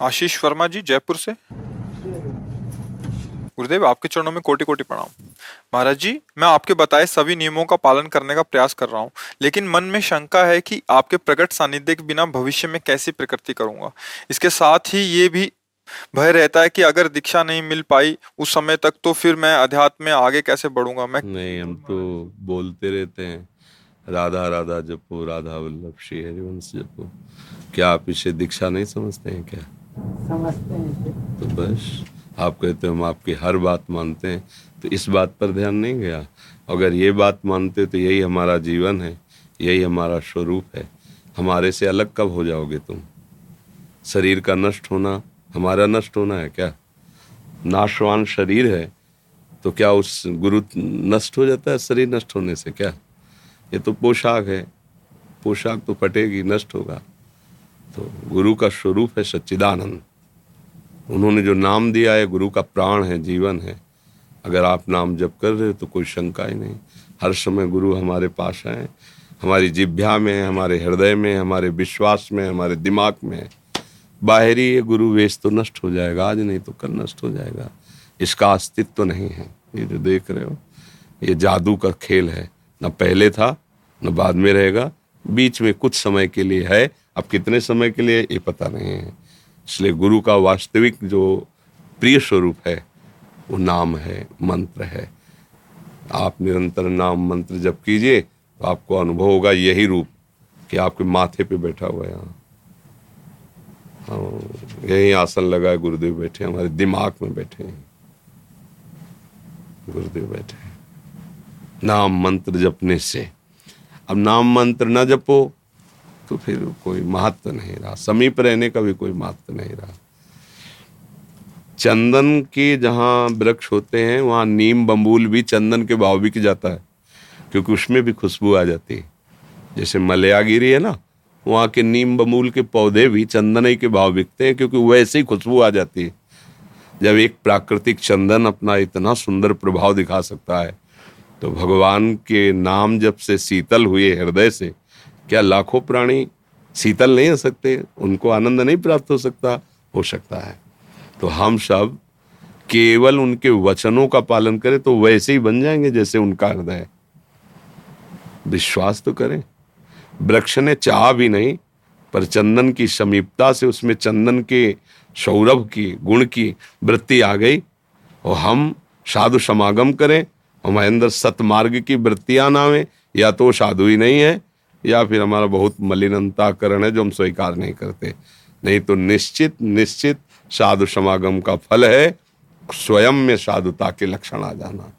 आशीष वर्मा जी, जयपुर से। गुरुदेव, आपके चरणों में कोटि कोटि प्रणाम। महाराज जी, मैं आपके बताए सभी नियमों का पालन करने का प्रयास कर रहा हूँ, लेकिन मन में शंका है कि आपके प्रकट सानिध्य के बिना भविष्य में कैसी प्रकृति करूँगा? इसके साथ ही ये भी भय रहता है कि अगर दीक्षा नहीं मिल पाई उस समय तक तो फिर मैं अध्यात्म में आगे कैसे बढ़ूँगा? मैं नहीं, हम तो बोलते रहते हैं, राधा राधा जपो, राधा वल्लभ, श्री हरिवंश जपो। क्या आप इसे दीक्षा नहीं समझते हैं क्या? समझते हैं तो बस, आप कहते हम आपकी हर बात मानते हैं तो इस बात पर ध्यान नहीं गया? अगर ये बात मानते तो यही हमारा जीवन है, यही हमारा स्वरूप है। हमारे से अलग कब हो जाओगे तुम? शरीर का नष्ट होना, हमारा नष्ट होना है क्या? नाशवान शरीर है तो क्या उस गुरु नष्ट हो जाता है शरीर नष्ट होने से क्या? ये तो पोशाक है, पोशाक तो फटेगी, नष्ट होगा। तो गुरु का स्वरूप है सच्चिदानंद। उन्होंने जो नाम दिया है, गुरु का प्राण है, जीवन है। अगर आप नाम जप कर रहे हो तो कोई शंका ही नहीं। हर समय गुरु हमारे पास हैं, हमारी जिभ्या में हमारे हृदय में हमारे विश्वास में हमारे दिमाग में बाहरी ये गुरु वेश तो नष्ट हो जाएगा, आज नहीं तो कल नष्ट हो जाएगा। इसका अस्तित्व तो नहीं है, ये जो देख रहे हो, ये जादू का खेल है। न पहले था, न बाद में रहेगा। बीच में कुछ समय के लिए है अब कितने समय के लिए, ये पता नहीं है। इसलिए गुरु का वास्तविक जो प्रिय स्वरूप है, वो नाम है, मंत्र है। आप निरंतर नाम मंत्र जब कीजिए तो आपको अनुभव होगा यही रूप कि आपके माथे पे बैठा हुआ है यहाँ। यही आसन लगा है गुरुदेव बैठे हमारे दिमाग में बैठे हैं। गुरुदेव बैठे नाम मंत्र जपने से। अब नाम मंत्र ना जपो तो फिर कोई महत्व नहीं रहा। समीप रहने का भी कोई महत्व नहीं रहा। चंदन के जहाँ वृक्ष होते हैं, वहाँ नीम बम्बूल भी चंदन के भाव बिक जाता है, क्योंकि उसमें भी खुशबू आ जाती है। जैसे मलयागिरी है ना, वहाँ के नीम बमूल के पौधे भी चंदन ही के भाव बिकते हैं, क्योंकि वैसे ही खुशबू आ जाती है। जब एक प्राकृतिक चंदन अपना इतना सुंदर प्रभाव दिखा सकता है तो भगवान के नाम जब से शीतल हुए हृदय से क्या लाखों प्राणी शीतल नहीं हो सकते? उनको आनंद नहीं प्राप्त हो सकता? हो सकता है। तो हम सब केवल उनके वचनों का पालन करें तो वैसे ही बन जाएँगे जैसे उनका हृदय विश्वास तो करें। वृक्ष ने चाह भी नहीं, पर चंदन की समीपता से उसमें चंदन के सौरभ की, गुण की वृत्ति आ गई। और हम साधु समागम करें, हमारे अंदर सतमार्ग की वृत्तियाँ ना आवे, या तो साधु ही नहीं है या फिर हमारा बहुत मलिनताकरण है जो हम स्वीकार नहीं करते। नहीं तो निश्चित निश्चित साधु समागम का फल है स्वयं में साधुता के लक्षण आ जाना।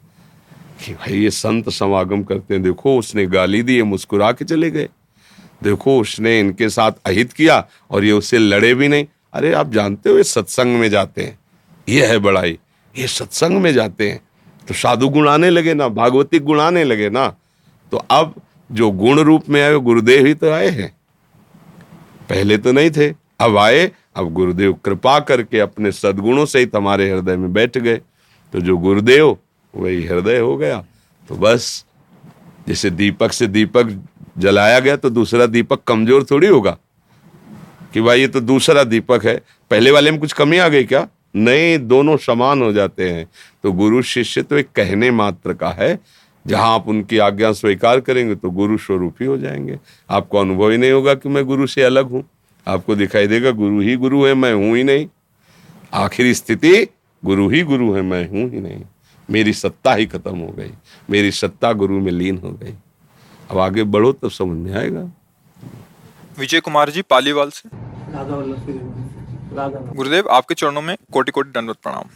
कि भाई ये संत समागम करते हैं, देखो उसने गाली दी मुस्कुरा के चले गए। देखो उसने इनके साथ अहित किया और ये उससे लड़े भी नहीं। अरे आप जानते हो ये सत्संग में जाते हैं। ये है बड़ाई। ये सत्संग में जाते हैं। तो साधु गुण आने लगे ना, भागवती गुण आने लगे ना। तो अब जो गुण रूप में आए गुरुदेव ही तो आए हैं। पहले तो नहीं थे, अब आए, अब गुरुदेव कृपा करके अपने सदगुणों से ही तुम्हारे हृदय में बैठ गए। तो जो गुरुदेव, वही हृदय हो गया। तो बस, जैसे दीपक से दीपक जलाया गया तो दूसरा दीपक कमज़ोर थोड़ी होगा। कि भाई, ये तो दूसरा दीपक है, पहले वाले में कुछ कमी आ गई क्या? नहीं, दोनों समान हो जाते हैं। तो गुरु शिष्य तो एक कहने मात्र का है जहाँ आप उनकी आज्ञा स्वीकार करेंगे तो गुरु स्वरूप ही हो जाएँगे। आपको अनुभव ही नहीं होगा कि मैं गुरु से अलग हूँ। आपको दिखाई देगा गुरु ही गुरु है मैं हूँ ही नहीं। आखिरी स्थिति गुरु ही गुरु है मैं हूँ ही नहीं। मेरी सत्ता ही खत्म हो गई। मेरी सत्ता गुरु में लीन हो गई। अब आगे बढ़ो तब समझ में आएगा। विजय कुमार जी पालीवाल से। गुरुदेव, आपके चरणों में कोटि कोटि दंडवत प्रणाम।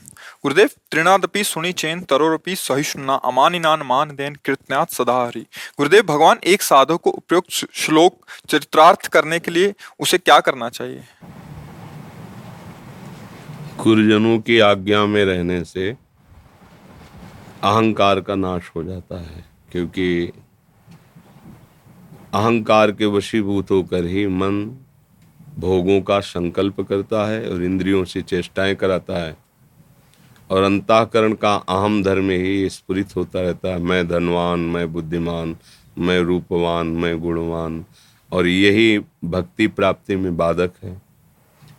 गुरुदेव, त्रिनादपि सुनी चेन तरोरपि सहिष्णुना, अमानिनान मान देन कृतनाथ सदा हरि गुरुदेव, भगवान एक साधु को उपयुक्त श्लोक चरित्रार्थ करने के लिए उसे क्या करना चाहिए? गुरुजनों की आज्ञा में रहने से अहंकार का नाश हो जाता है, क्योंकि अहंकार के वशीभूत होकर ही मन भोगों का संकल्प करता है और इंद्रियों से चेष्टाएँ कराता है। और अंताकरण का अहम धर्म ही स्फुरित होता रहता है। मैं धनवान, मैं बुद्धिमान, मैं रूपवान, मैं गुणवान। और यही भक्ति प्राप्ति में बाधक है।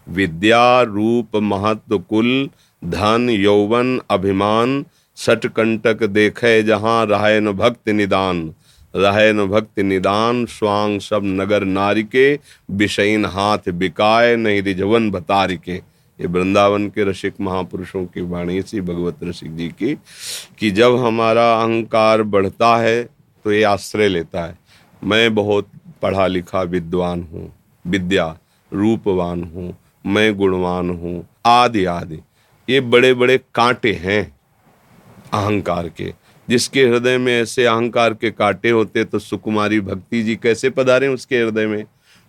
विद्या रूप महत्व कुल, धन, यौवन, अभिमान सटकंटक देखे जहाँ न भक्त निदान। रहे न भक्ति निदान, स्वांग सब नगर नारी के विषयन हाथ बिकाए, नहीं रिझवन बतारी के ये वृंदावन के रसिक महापुरुषों की वाणी सी भगवत रसिक जी की, कि जब हमारा अहंकार बढ़ता है तो ये आश्रय लेता है। मैं बहुत पढ़ा लिखा विद्वान हूँ, विद्या रूपवान हूँ, मैं गुणवान हूँ, आदि आदि। ये बड़े बड़े कांटे हैं अहंकार के। जिसके हृदय में ऐसे अहंकार के कांटे होते तो सुकुमारी भक्ति जी कैसे पधारे उसके हृदय में?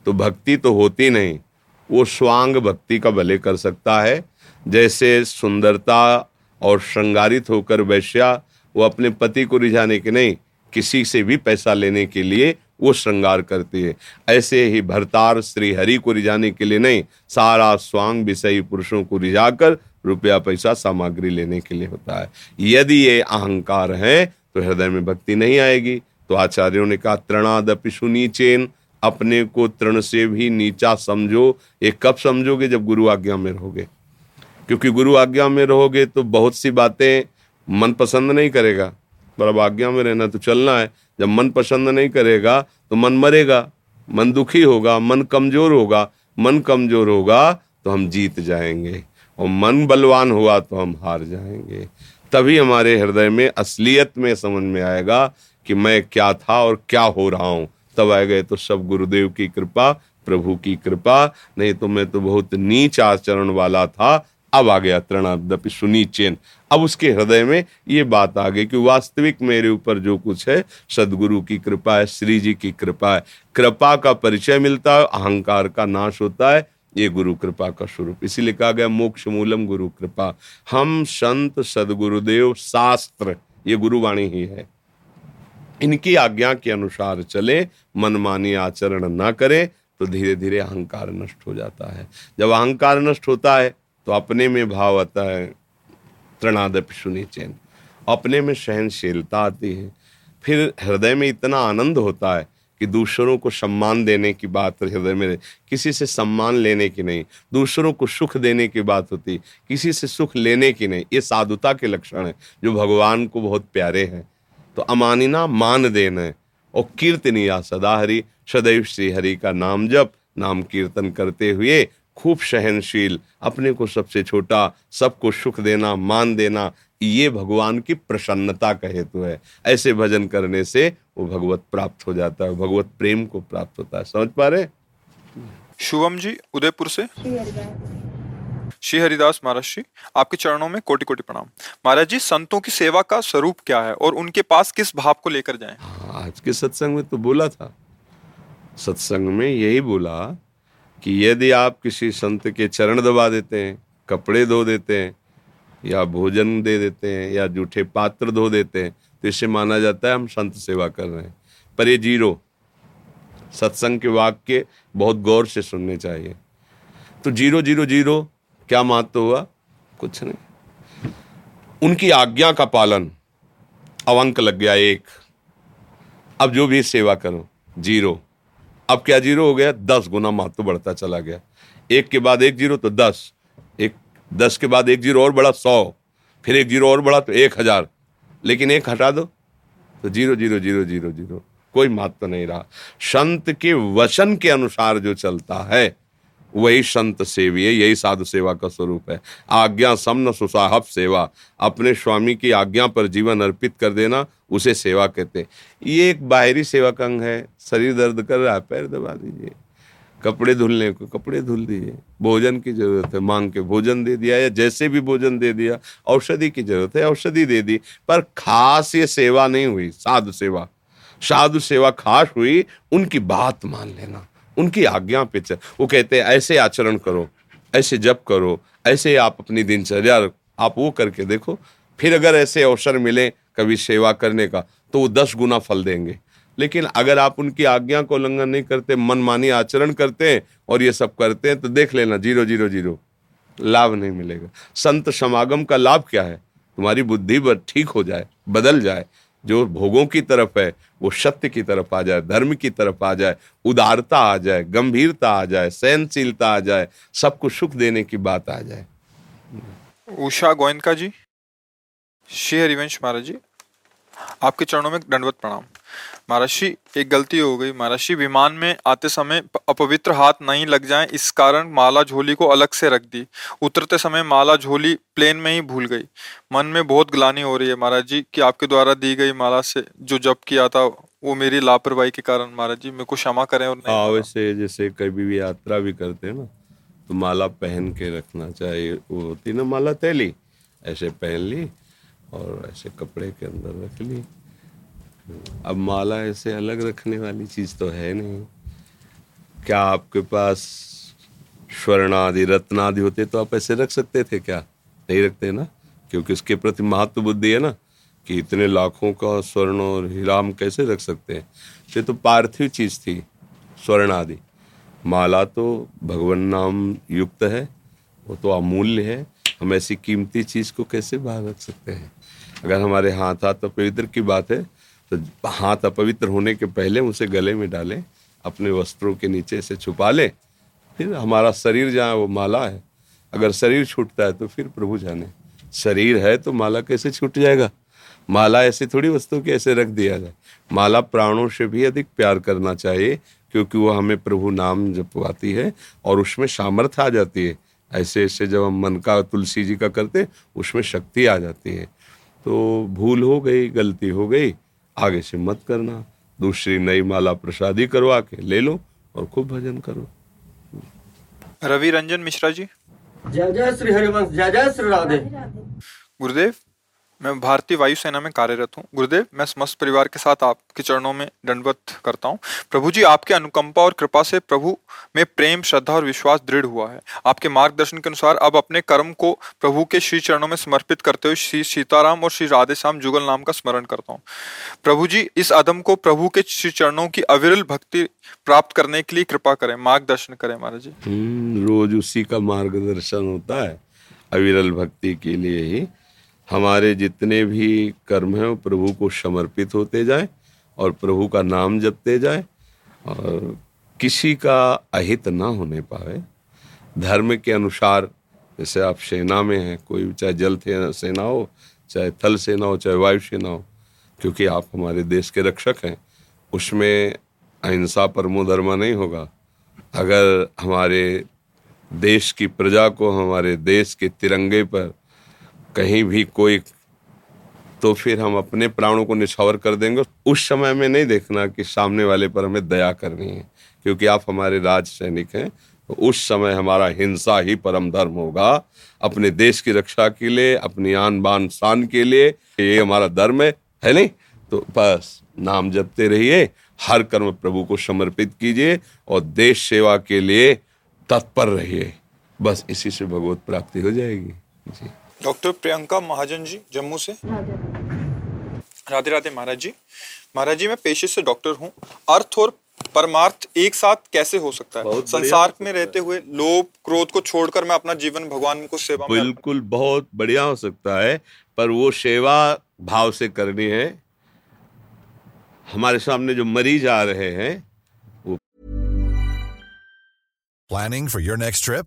तो भक्ति तो होती नहीं, वो स्वांग भक्ति का भले कर सकता है। जैसे सुंदरता और श्रृंगारित होकर वैश्या, वो अपने पति को रिझाने के नहीं, किसी से भी पैसा लेने के लिए वो श्रृंगार करती है। ऐसे ही भरतार श्री हरि को रिझाने के लिए नहीं, सारा स्वांग विषयी पुरुषों को रिझाकर रुपया पैसा सामग्री लेने के लिए होता है। यदि ये अहंकार है तो हृदय में भक्ति नहीं आएगी। तो आचार्यों ने कहा तृणादपि सुनीचेन अपने को तृण से भी नीचा समझो। ये कब समझोगे? जब गुरु आज्ञा में रहोगे। क्योंकि गुरु आज्ञा में रहोगे तो बहुत सी बातें मन पसंद नहीं करेगा। पर अब आज्ञा में रहना तो चलना है। जब मन पसंद नहीं करेगा तो मन मरेगा। मन दुखी होगा, मन कमज़ोर होगा। मन कमज़ोर होगा तो हम जीत जाएँगे। और मन बलवान हुआ तो हम हार जाएँगे। तभी हमारे हृदय में असलियत में समझ में आएगा कि मैं क्या था और क्या हो रहा हूँ। तब आ गए तो सब गुरुदेव की कृपा, प्रभु की कृपा, नहीं तो मैं तो बहुत नीच आचरण वाला था। अब आ गया तृणादपि सुनीचेन। अब उसके हृदय में ये बात आ गई कि वास्तविक मेरे ऊपर जो कुछ है, सदगुरु की कृपा है श्री जी की कृपा है। कृपा का परिचय मिलता है, अहंकार का नाश होता है ये गुरु कृपा का स्वरूप। इसीलिए कहा गया, मोक्ष मूलम गुरु कृपा। हम संत सदगुरुदेव शास्त्र, ये गुरुवाणी ही है। इनकी आज्ञा के अनुसार चले, मनमानी आचरण ना करें तो धीरे धीरे अहंकार नष्ट हो जाता है। जब अहंकार नष्ट होता है तो अपने में भाव आता है, तृणादप सुनी चैन। अपने में सहनशीलता आती है। फिर हृदय में इतना आनंद होता है कि दूसरों को सम्मान देने की बात हृदय में किसी से सम्मान लेने की नहीं, दूसरों को सुख देने की बात होती, किसी से सुख लेने की नहीं। ये साधुता के लक्षण है, जो भगवान को बहुत प्यारे हैं। तो अमानिना मान देना और कीर्तनिया सदा हरि सदैव श्री हरि का नाम जप, नाम कीर्तन करते हुए खूब सहनशील, अपने को सबसे छोटा, सबको सुख देना, मान देना ये भगवान की प्रसन्नता का हेतु है। ऐसे भजन करने से वो भगवत प्राप्त हो जाता है भगवत प्रेम को प्राप्त होता है। समझ पा रहे शुभम जी उदयपुर से। श्री हरिदास महाराज जी आपके चरणों में कोटि कोटि प्रणाम। महाराज जी संतों की सेवा का स्वरूप क्या है और उनके पास किस भाव को लेकर जाएँ? हाँ, आज के सत्संग में तो बोला था। सत्संग में यही बोला कि यदि आप किसी संत के चरण दबा देते हैं कपड़े धो देते हैं या भोजन दे देते हैं, या जूठे पात्र धो देते हैं तो इससे माना जाता है हम संत सेवा कर रहे हैं। पर ये ज़ीरो, सत्संग के वाक्य बहुत गौर से सुनने चाहिए। तो ज़ीरो ज़ीरो ज़ीरो, क्या महत्व हुआ? कुछ नहीं। उनकी आज्ञा का पालन, अब अंक लग गया एक। अब जो भी सेवा करो, ज़ीरो। अब क्या ज़ीरो हो गया? दस गुना महत्व बढ़ता चला गया। एक के बाद एक ज़ीरो तो दस। एक दस के बाद एक ज़ीरो और बढ़ा सौ, फिर एक ज़ीरो और बढ़ा तो एक हज़ार। लेकिन एक हटा दो। तो zero zero zero zero zero. कोई महत्व नहीं रहा। संत के वचन के अनुसार जो चलता है, वही संत सेवी है, यही साधु सेवा का स्वरूप है। आज्ञा समन सुसाहब सेवा। अपने स्वामी की आज्ञा पर जीवन अर्पित कर देना, उसे सेवा कहते हैं। ये एक बाहरी सेवा का अंग है। शरीर दर्द कर रहा है, पैर दबा दीजिए। कपड़े धुलने को, कपड़े धुल दिए। भोजन की ज़रूरत है, मांग के भोजन दे दिया या जैसे भी भोजन दे दिया, औषधि की ज़रूरत है, औषधि दे दी। पर खास ये सेवा नहीं हुई, साधु सेवा। साधु सेवा खास हुई, उनकी बात मान लेना, उनकी आज्ञा पे चल। वो कहते हैं, ऐसे आचरण करो, ऐसे जप करो, ऐसे आप अपनी दिनचर्या आप वो करके देखो। फिर अगर ऐसे अवसर मिले कभी सेवा करने का तो वो दस गुना फल देंगे। लेकिन अगर आप उनकी आज्ञा को उल्लंघन नहीं करते, मनमानी आचरण करते हैं और ये सब करते हैं तो देख लेना, ज़ीरो ज़ीरो ज़ीरो। लाभ नहीं मिलेगा। संत समागम का लाभ क्या है? तुम्हारी बुद्धि ठीक हो जाए, बदल जाए। जो भोगों की तरफ़ है, वो सत्य की तरफ़ आ जाए, धर्म की तरफ़ आ जाए, उदारता आ जाए, गंभीरता आ जाए, सहनशीलता आ जाए, सबको सुख देने की बात आ जाए। उषा गोयनका जी, श्री हरिवंश महाराज जी आपके चरणों में दंडवत प्रणाम। महाराष्ट्री एक गलती हो गई। महाराष्ट्री विमान में आते समय अपवित्र हाथ नहीं लग जाएँ इस कारण माला झोली को अलग से रख दी। उतरते समय माला झोली प्लेन में ही भूल गई। मन में बहुत ग्लानी हो रही है। महाराज जी कि आपके द्वारा दी गई माला से जो जप किया था वो मेरी लापरवाही के कारण। महाराज जी मेरे को क्षमा करें और हाँ वैसे जैसे कभी भी यात्रा भी करते हैं ना तो माला पहन के रखना चाहिए। वो होती ना माला तैली ऐसे पहन ली और ऐसे कपड़े के अंदर रख ली। अब माला ऐसे अलग रखने वाली चीज़ तो है नहीं। क्या आपके पास स्वर्ण आदि रत्न आदि होते तो आप ऐसे रख सकते थे क्या? नहीं रखते ना? क्योंकि उसके प्रति महत्व बुद्धि है ना, कि इतने लाखों का स्वर्ण और हीराम कैसे रख सकते हैं? ये तो पार्थिव चीज़ थी स्वर्ण आदि माला तो भगवान नाम युक्त है, वो तो अमूल्य है। हम ऐसी कीमती चीज़ को कैसे बाहर रख सकते हैं? अगर हमारे हाथ हाथ तो पवित्र की बात है तो हाथ अपवित्र होने के पहले उसे गले में डालें, अपने वस्त्रों के नीचे से छुपा लें, फिर हमारा शरीर जहाँ वो माला है, अगर शरीर छूटता है तो फिर प्रभु जाने। शरीर है तो माला कैसे छूट जाएगा? माला ऐसी थोड़ी वस्तु की ऐसे रख दिया जाए। माला प्राणों से भी अधिक प्यार करना चाहिए, क्योंकि वो हमें प्रभु नाम जपवाती है और उसमें सामर्थ्य आ जाती है। ऐसे ऐसे जब हम मन का, तुलसी जी का करते उसमें शक्ति आ जाती है। तो भूल हो गई गलती हो गई। आगे से मत करना। दूसरी नई माला प्रसादी करवा के ले लो और खूब भजन करो। रवि रंजन मिश्रा जी। जय जय श्री हरिवंश जय जय श्री राधे। गुरुदेव। मैं भारतीय वायुसेना में कार्यरत हूँ। गुरुदेव मैं समस्त परिवार के साथ आपके चरणों में दंडवत करता हूँ। प्रभु जी आपके अनुकंपा और कृपा से प्रभु में प्रेम श्रद्धा और विश्वास दृढ़ हुआ है। आपके मार्गदर्शन के अनुसार अब अपने कर्म को प्रभु के श्री चरणों में समर्पित करते हुए श्री सीताराम और श्री राधे श्याम जुगल नाम का स्मरण करता हूँ। प्रभु जी इस अदम को प्रभु के श्री चरणों की अविरल भक्ति प्राप्त करने के लिए कृपा करें मार्गदर्शन करें महाराज जी। हम्म, रोज उसी का मार्गदर्शन होता है अविरल भक्ति के लिए ही। हमारे जितने भी कर्म हैं, वो प्रभु को समर्पित होते जाए और प्रभु का नाम जपते जाए और किसी का अहित ना होने पाए धर्म के अनुसार, जैसे आप सेना में हैं, कोई चाहे जल सेना हो, चाहे थल सेना हो, चाहे वायु सेना हो, क्योंकि आप हमारे देश के रक्षक हैं, उसमें अहिंसा परमो धर्म नहीं होगा। अगर हमारे देश की प्रजा को, हमारे देश के तिरंगे पर कहीं भी कोई तो फिर हम अपने प्राणों को निछावर कर देंगे। उस समय में नहीं देखना कि सामने वाले पर हमें दया करनी है, क्योंकि आप हमारे राज सैनिक हैं तो उस समय हमारा हिंसा ही परम धर्म होगा। अपने देश की रक्षा के लिए, अपनी आन बान शान के लिए, ये हमारा धर्म है है नहीं? तो बस, नाम जपते रहिए, हर कर्म प्रभु को समर्पित कीजिए और देश सेवा के लिए तत्पर रहिए। बस इसी से भगवत प्राप्ति हो जाएगी। जी। डॉक्टर प्रियंका महाजन जी जम्मू से। राधे राधे महाराज जी। महाराज जी मैं पेशे से डॉक्टर हूँ। अर्थ और परमार्थ एक साथ कैसे हो सकता है? संसार हो सकता में रहते हुए लोभ क्रोध को छोड़कर मैं अपना जीवन भगवान को सेवा बिल्कुल बहुत बढ़िया हो सकता है पर वो सेवा भाव से करनी है। हमारे सामने जो मरीज़ आ रहे हैं वो planning for your next trip?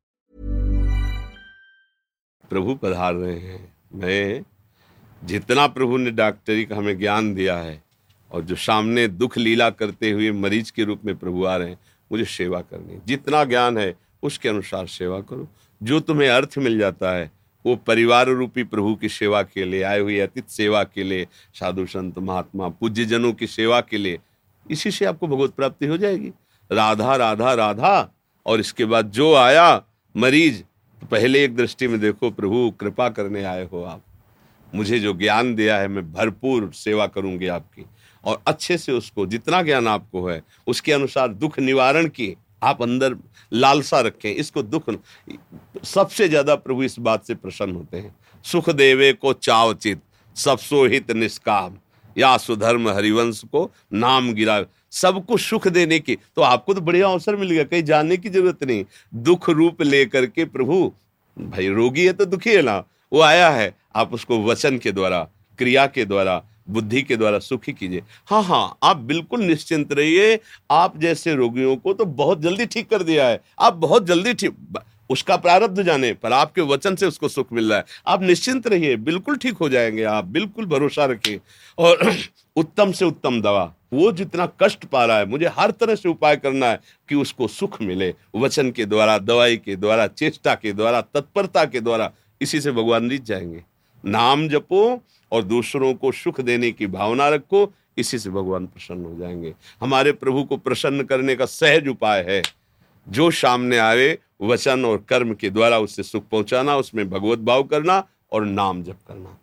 प्रभु पधार रहे हैं। मैं जितना प्रभु ने डॉक्टरी का हमें ज्ञान दिया है और जो सामने दुख लीला करते हुए मरीज़ के रूप में प्रभु आ रहे हैं, मुझे सेवा करनी। जितना ज्ञान है, उसके अनुसार सेवा करो। जो तुम्हें अर्थ मिल जाता है, वो परिवार रूपी प्रभु की सेवा के लिए, आए हुए अतिथि सेवा के लिए, साधु संत, महात्मा पूज्य जनों की सेवा के लिए, इसी से आपको भगवत प्राप्ति हो जाएगी। राधा राधा राधा, और इसके बाद जो आया मरीज़ तो पहले एक दृष्टि में देखो, प्रभु, कृपा करने आए हो आप। मुझे जो ज्ञान दिया है, मैं भरपूर सेवा करूँगी आपकी। और अच्छे से उसको, जितना ज्ञान आपको है, उसके अनुसार दुख निवारण की आप अंदर लालसा रखें। इसको दुख सबसे ज़्यादा प्रभु इस बात से प्रसन्न होते हैं। सुख देवे को चावचित सब सोहित निष्काम। या सुधर्म हरिवंश को नाम गिरा, सबको सुख देने की। तो आपको तो बढ़िया अवसर मिल गया, कहीं जाने की ज़रूरत नहीं। दुख रूप लेकर के प्रभु, भाई रोगी है तो दुखी है ना? वो आया है, आप उसको वचन के द्वारा, क्रिया के द्वारा, बुद्धि के द्वारा सुखी कीजिए। हाँ हाँ आप बिल्कुल निश्चिंत रहिए। आप जैसे रोगियों को तो बहुत जल्दी ठीक कर दिया है। आप बहुत जल्दी ठीक उसका प्रारब्ध जाने, पर आपके वचन से उसको सुख मिल रहा है। आप निश्चिंत रहिए, बिल्कुल ठीक हो जाएँगे आप, बिल्कुल भरोसा रखिए। और उत्तम से उत्तम दवा, वो जितना कष्ट पा रहा है, मुझे हर तरह से उपाय करना है कि उसको सुख मिले। वचन के द्वारा, दवाई के द्वारा, चेष्टा के द्वारा, तत्परता के द्वारा, इसी से भगवान जीत जाएँगे। नाम जपो और दूसरों को सुख देने की भावना रखो, इसी से भगवान प्रसन्न हो जाएँगे। हमारे प्रभु को प्रसन्न करने का सहज उपाय है। जो सामने आए, वचन और कर्म के द्वारा उससे सुख पहुंचाना, उसमें भगवत भाव करना और नाम जप करना।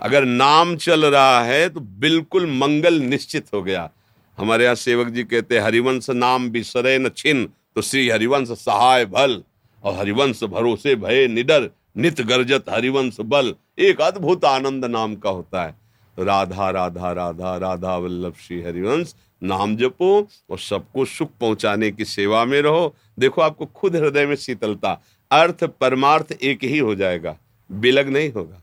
अगर नाम चल रहा है तो बिल्कुल मंगल निश्चित हो गया। हमारे यहाँ सेवक जी कहते हैं, हरिवंश नाम बिसरे न छिन तो श्री हरिवंश सहाय भल और हरिवंश भरोसे भय निडर, नित गर्जत हरिवंश बल। एक अद्भुत आनंद नाम का होता है। राधा राधा राधा राधा वल्लभ श्री हरिवंश, नाम जपो और सबको सुख पहुँचाने की सेवा में रहो। देखो, आपको खुद हृदय में शीतलता, अर्थ, परमार्थ एक ही हो जाएगा, बिलग नहीं होगा।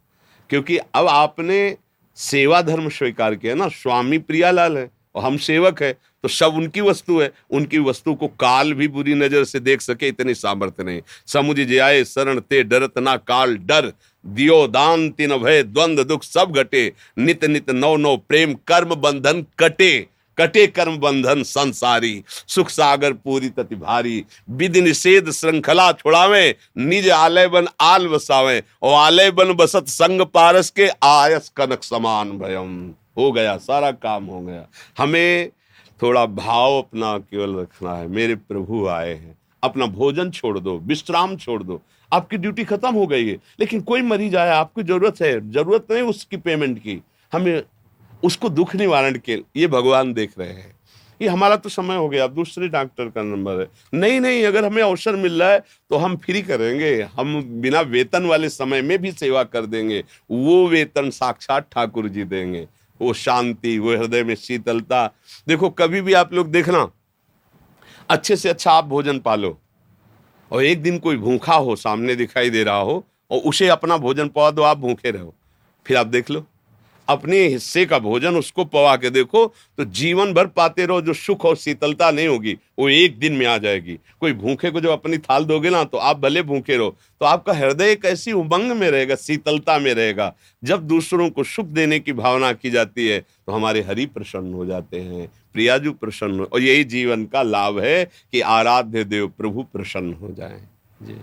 क्योंकि अब आपने सेवा धर्म स्वीकार किया ना, स्वामी प्रियालाल है और हम सेवक है तो सब उनकी वस्तु है। उनकी वस्तु को काल भी बुरी नज़र से देख सके, इतनी सामर्थ्य नहीं। समुझ जाए शरण ते डरत ना काल डर। दियो दान तीन भय, द्वंद दुख सब घटे। नित नित नौ नौ प्रेम कर्म बंधन कटे। कटे कर्म बंधन संसारी। सुख सागर पूरी तति भारी। विधि निषेध श्रृंखला छुड़ावे। निज आलय बन आल बसावे। और आलय बन बसत संग पारस के, आयस कनक समान भयम। हो गया, सारा काम हो गया। हमें थोड़ा भाव अपना केवल रखना है। मेरे प्रभु आए हैं। अपना भोजन छोड़ दो, विश्राम छोड़ दो। आपकी ड्यूटी खत्म हो गई है। लेकिन कोई मरीज़ आया, आपको ज़रूरत है। ज़रूरत नहीं उसकी पेमेंट की। हमें उसको दुख निवारण के ये भगवान देख रहे हैं। ये हमारा तो समय हो गया। अब दूसरे डॉक्टर का नंबर है। नहीं नहीं, अगर हमें अवसर मिल रहा है तो हम फ्री करेंगे। हम बिना वेतन वाले समय में भी सेवा कर देंगे। वो वेतन साक्षात ठाकुर जी देंगे। वो शांति, वो हृदय में शीतलता। देखो, कभी भी आप लोग देखना, अच्छे से अच्छा आप भोजन पालो। और एक दिन कोई भूखा हो, सामने दिखाई दे रहा हो, और उसे अपना भोजन पवा दो, आप भूखे रहो। फिर आप देख लो। अपने हिस्से का भोजन उसको पवा के देखो तो जीवन भर पाते रहो, जो सुख और शीतलता नहीं होगी, वो एक दिन में आ जाएगी। कोई भूखे को जब अपनी थाल दोगे ना तो आप भले भूखे रहो तो आपका हृदय एक ऐसी उमंग में रहेगा, शीतलता में रहेगा। जब दूसरों को सुख देने की भावना की जाती है तो हमारे हरि प्रसन्न हो जाते हैं, प्रियाजू प्रसन्न, और यही जीवन का लाभ है कि आराध्य देव प्रभु प्रसन्न हो जाए। जी।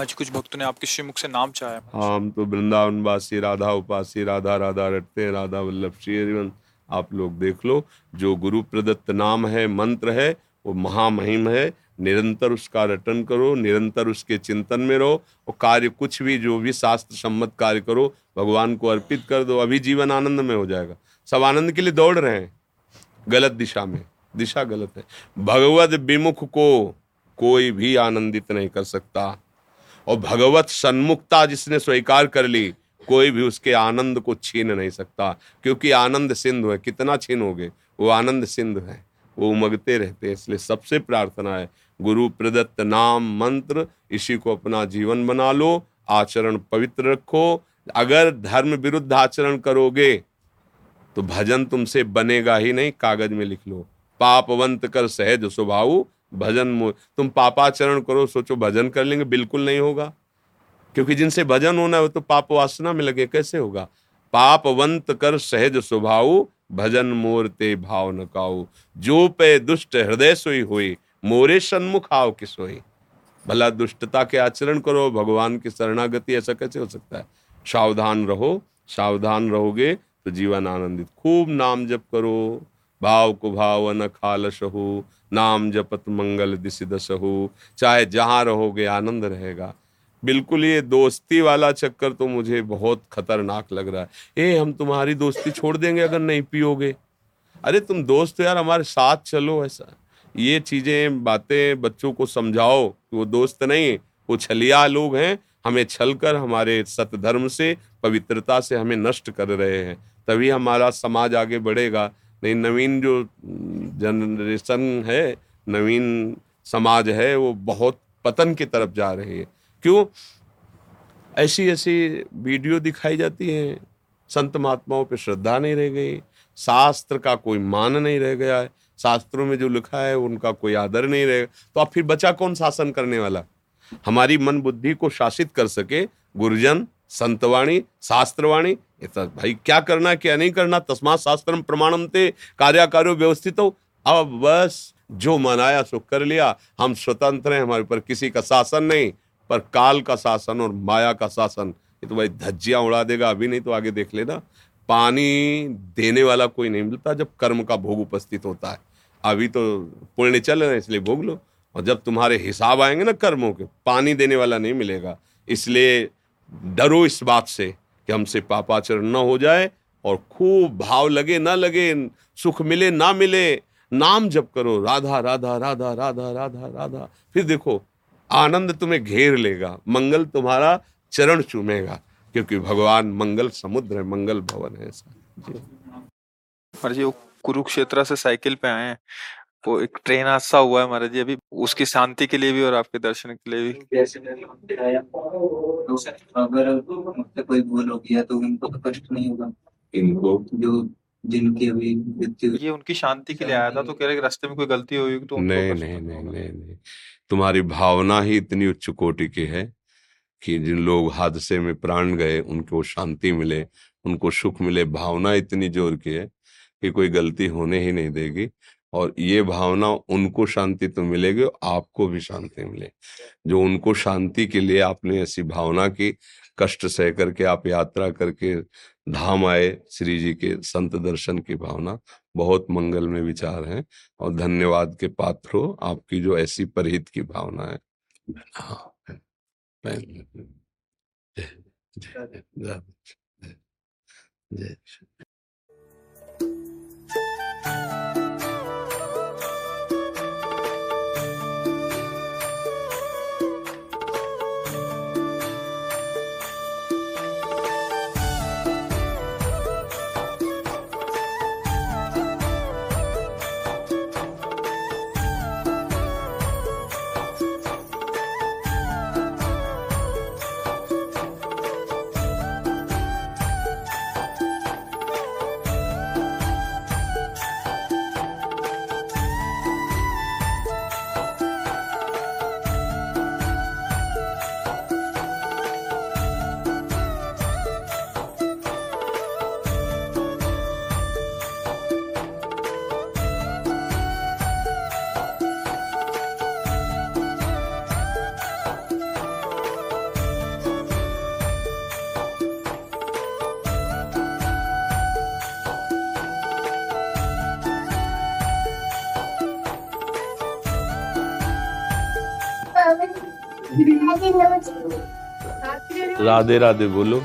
आज कुछ भक्तों ने आपके श्रीमुख से नाम चाहे हम तो वृंदावन वासी, राधा उपासी, राधा राधा रटते राधा वल्लभ श्री आप लोग देख लो, जो गुरु प्रदत्त नाम है, मंत्र है, वो महामहिम है। निरंतर उसका रटन करो, निरंतर उसके चिंतन में रहो और कार्य कुछ भी, जो भी शास्त्र सम्मत कार्य करो, भगवान को अर्पित कर दो, अभी जीवन आनंद में हो जाएगा। सब आनंद के लिए दौड़ रहे हैं, गलत दिशा में। दिशा गलत है। भगवत विमुख को कोई भी आनंदित नहीं कर सकता। और भगवत सन्मुखता जिसने स्वीकार कर ली, कोई भी उसके आनंद को छीन नहीं सकता। क्योंकि आनंद सिंधु है। कितना छीनोगे? वो आनंद सिंधु है। वो उमगते रहते हैं, इसलिए सबसे प्रार्थना है, गुरु प्रदत्त नाम मंत्र, इसी को अपना जीवन बना लो, आचरण पवित्र रखो। अगर धर्म विरुद्ध आचरण करोगे तो भजन तुमसे बनेगा ही नहीं, कागज़ में लिख लो। पापवंत कर सहज स्वभाव भजन तुम पापाचरण करो, सोचो भजन कर लेंगे, बिल्कुल नहीं होगा। क्योंकि जिनसे भजन होना है, वो तो पाप वासना में लगे, कैसे होगा? पापवंत कर सहज स्वभाव, भजन मोरते भाव न काऊ। जो पे दुष्ट हृदय सोई हुई, मोरे सन्मुख आओ कि सोई। भला दुष्टता के आचरण करो, भगवान की शरणागति ऐसा कैसे हो सकता है? सावधान रहो, सावधान रहोगे तो जीवन आनंदित। खूब नाम जप करो, भाव को भाव न खालस हो नाम जपत मंगल दस हो चाहे जहाँ रहोगे आनंद रहेगा। बिल्कुल ये दोस्ती वाला चक्कर तो मुझे बहुत खतरनाक लग रहा है। ए, हम तुम्हारी दोस्ती छोड़ देंगे अगर नहीं पियोगे। अरे, तुम दोस्त यार, हमारे साथ चलो ऐसा। ये चीज़ें, बातें, बच्चों को समझाओ कि वो दोस्त नहीं वो छलिया लोग हैं। हमें छलकर, हमारे सतधर्म से, पवित्रता से हमें नष्ट कर रहे हैं। तभी हमारा समाज आगे बढ़ेगा। नहीं, नवीन जो जनरेशन है, नवीन समाज है, वो बहुत पतन की तरफ़ जा रही है। क्यों? ऐसी ऐसी वीडियो दिखाई जाती है, संत महात्माओं पे श्रद्धा नहीं रह गई, शास्त्र का कोई मान नहीं रह गया है शास्त्रों में जो लिखा है, उनका कोई आदर नहीं रहेगा तो अब फिर बचा कौन शासन करने वाला? हमारी मन बुद्धि को शासित कर सके गुरुजन संतवाणी, शास्त्रवाणी भाई क्या करना क्या नहीं करना, तस्मात शास्त्र प्रमाणम थे कार्याकार्यो व्यवस्थित। हो अब बस, जो मनाया सो कर लिया। हम स्वतंत्र हैं, हमारे ऊपर किसी का शासन नहीं, पर काल का शासन और माया का शासन। ये तो भाई धज्जियाँ उड़ा देगा, अभी नहीं तो आगे देख लेना। पानी देने वाला कोई नहीं मिलता जब कर्म का भोग उपस्थित होता है। अभी तो पुण्य चल रहे हैं, इसलिए भोग लो। और जब तुम्हारे हिसाब आएँगे ना कर्मों के, पानी देने वाला नहीं मिलेगा। इसलिए डरो इस बात से कि हमसे पापाचरण न हो जाए और खूब भाव लगे, ना लगे, सुख मिले, ना मिले। नाम जप करो, राधा राधा राधा राधा राधा राधा। फिर देखो, आनंद तुम्हें घेर लेगा, मंगल तुम्हारा चरण चूमेगा, क्योंकि भगवान मंगल समुद्र है, मंगल भवन है जी जी कुरुक्षेत्र से साइकिल पे आए हैं। वो एक ट्रेन हादसा हुआ है महाराज जी अभी। उसकी शांति के लिए भी और आपके दर्शन के लिए भी। अगर कोई भूल हो गया तो उनको तो कष्ट नहीं होगा। इनको? जो जिनकी अभी मृत्यु ये उनकी शांति के लिए आया था तो कह रहे रास्ते में कोई गलती हुई तो नहीं नहीं नहीं नहीं नहीं। तुम्हारी भावना ही इतनी उच्च कोटि की है कि जिन लोग हादसे में प्राण गए उनको शांति मिले उनको सुख मिले। भावना इतनी ज़ोर की है कि कोई गलती होने ही नहीं देगी। और ये भावना उनको शांति तो मिलेगी, आपको भी शांति मिले। जो उनको शांति के लिए आपने ऐसी भावना की, कष्ट सह करके आप यात्रा करके धाम आए श्री जी के संत दर्शन की भावना, बहुत मंगल में विचार है और धन्यवाद के पात्र हो आपकी जो ऐसी परहित की भावना है। हाँ जय। राधे राधे बोलो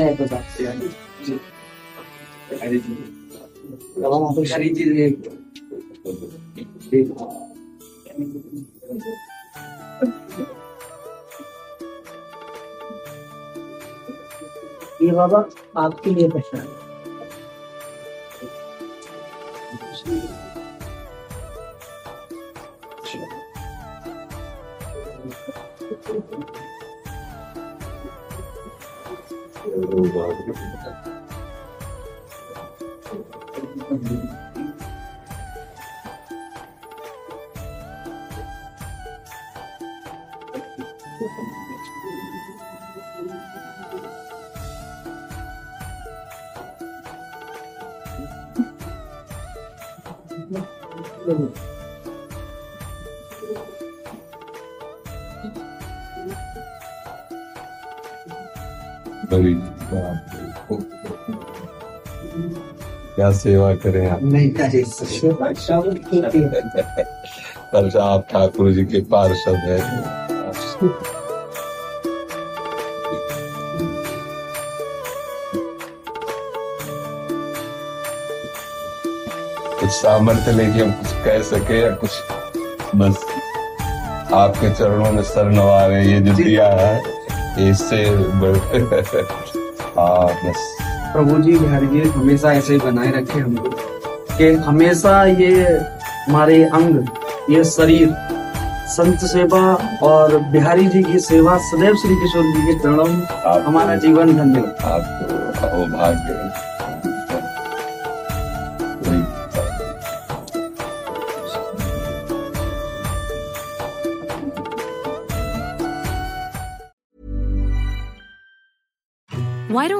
हैं जी ये बाबा आपके लिए प्रश्न बड़ी क्या सेवा करें आप? नहीं करे। आप ठाकुर जी के पार्षद हैं। कुछ सामर्थ्य लेके हम कुछ कह सके या कुछ बस आपके चरणों में सर नवा रहे ये जो दिया है इससे हाँ बस। प्रभु जी बिहारी जी हमेशा ऐसे ही बनाए रखे हमको कि हमेशा ये हमारे अंग ये शरीर संत सेवा और बिहारी जी की सेवा सदैव श्री किशोर जी के चरणों में हमारा जीवन धन्य हो। आपको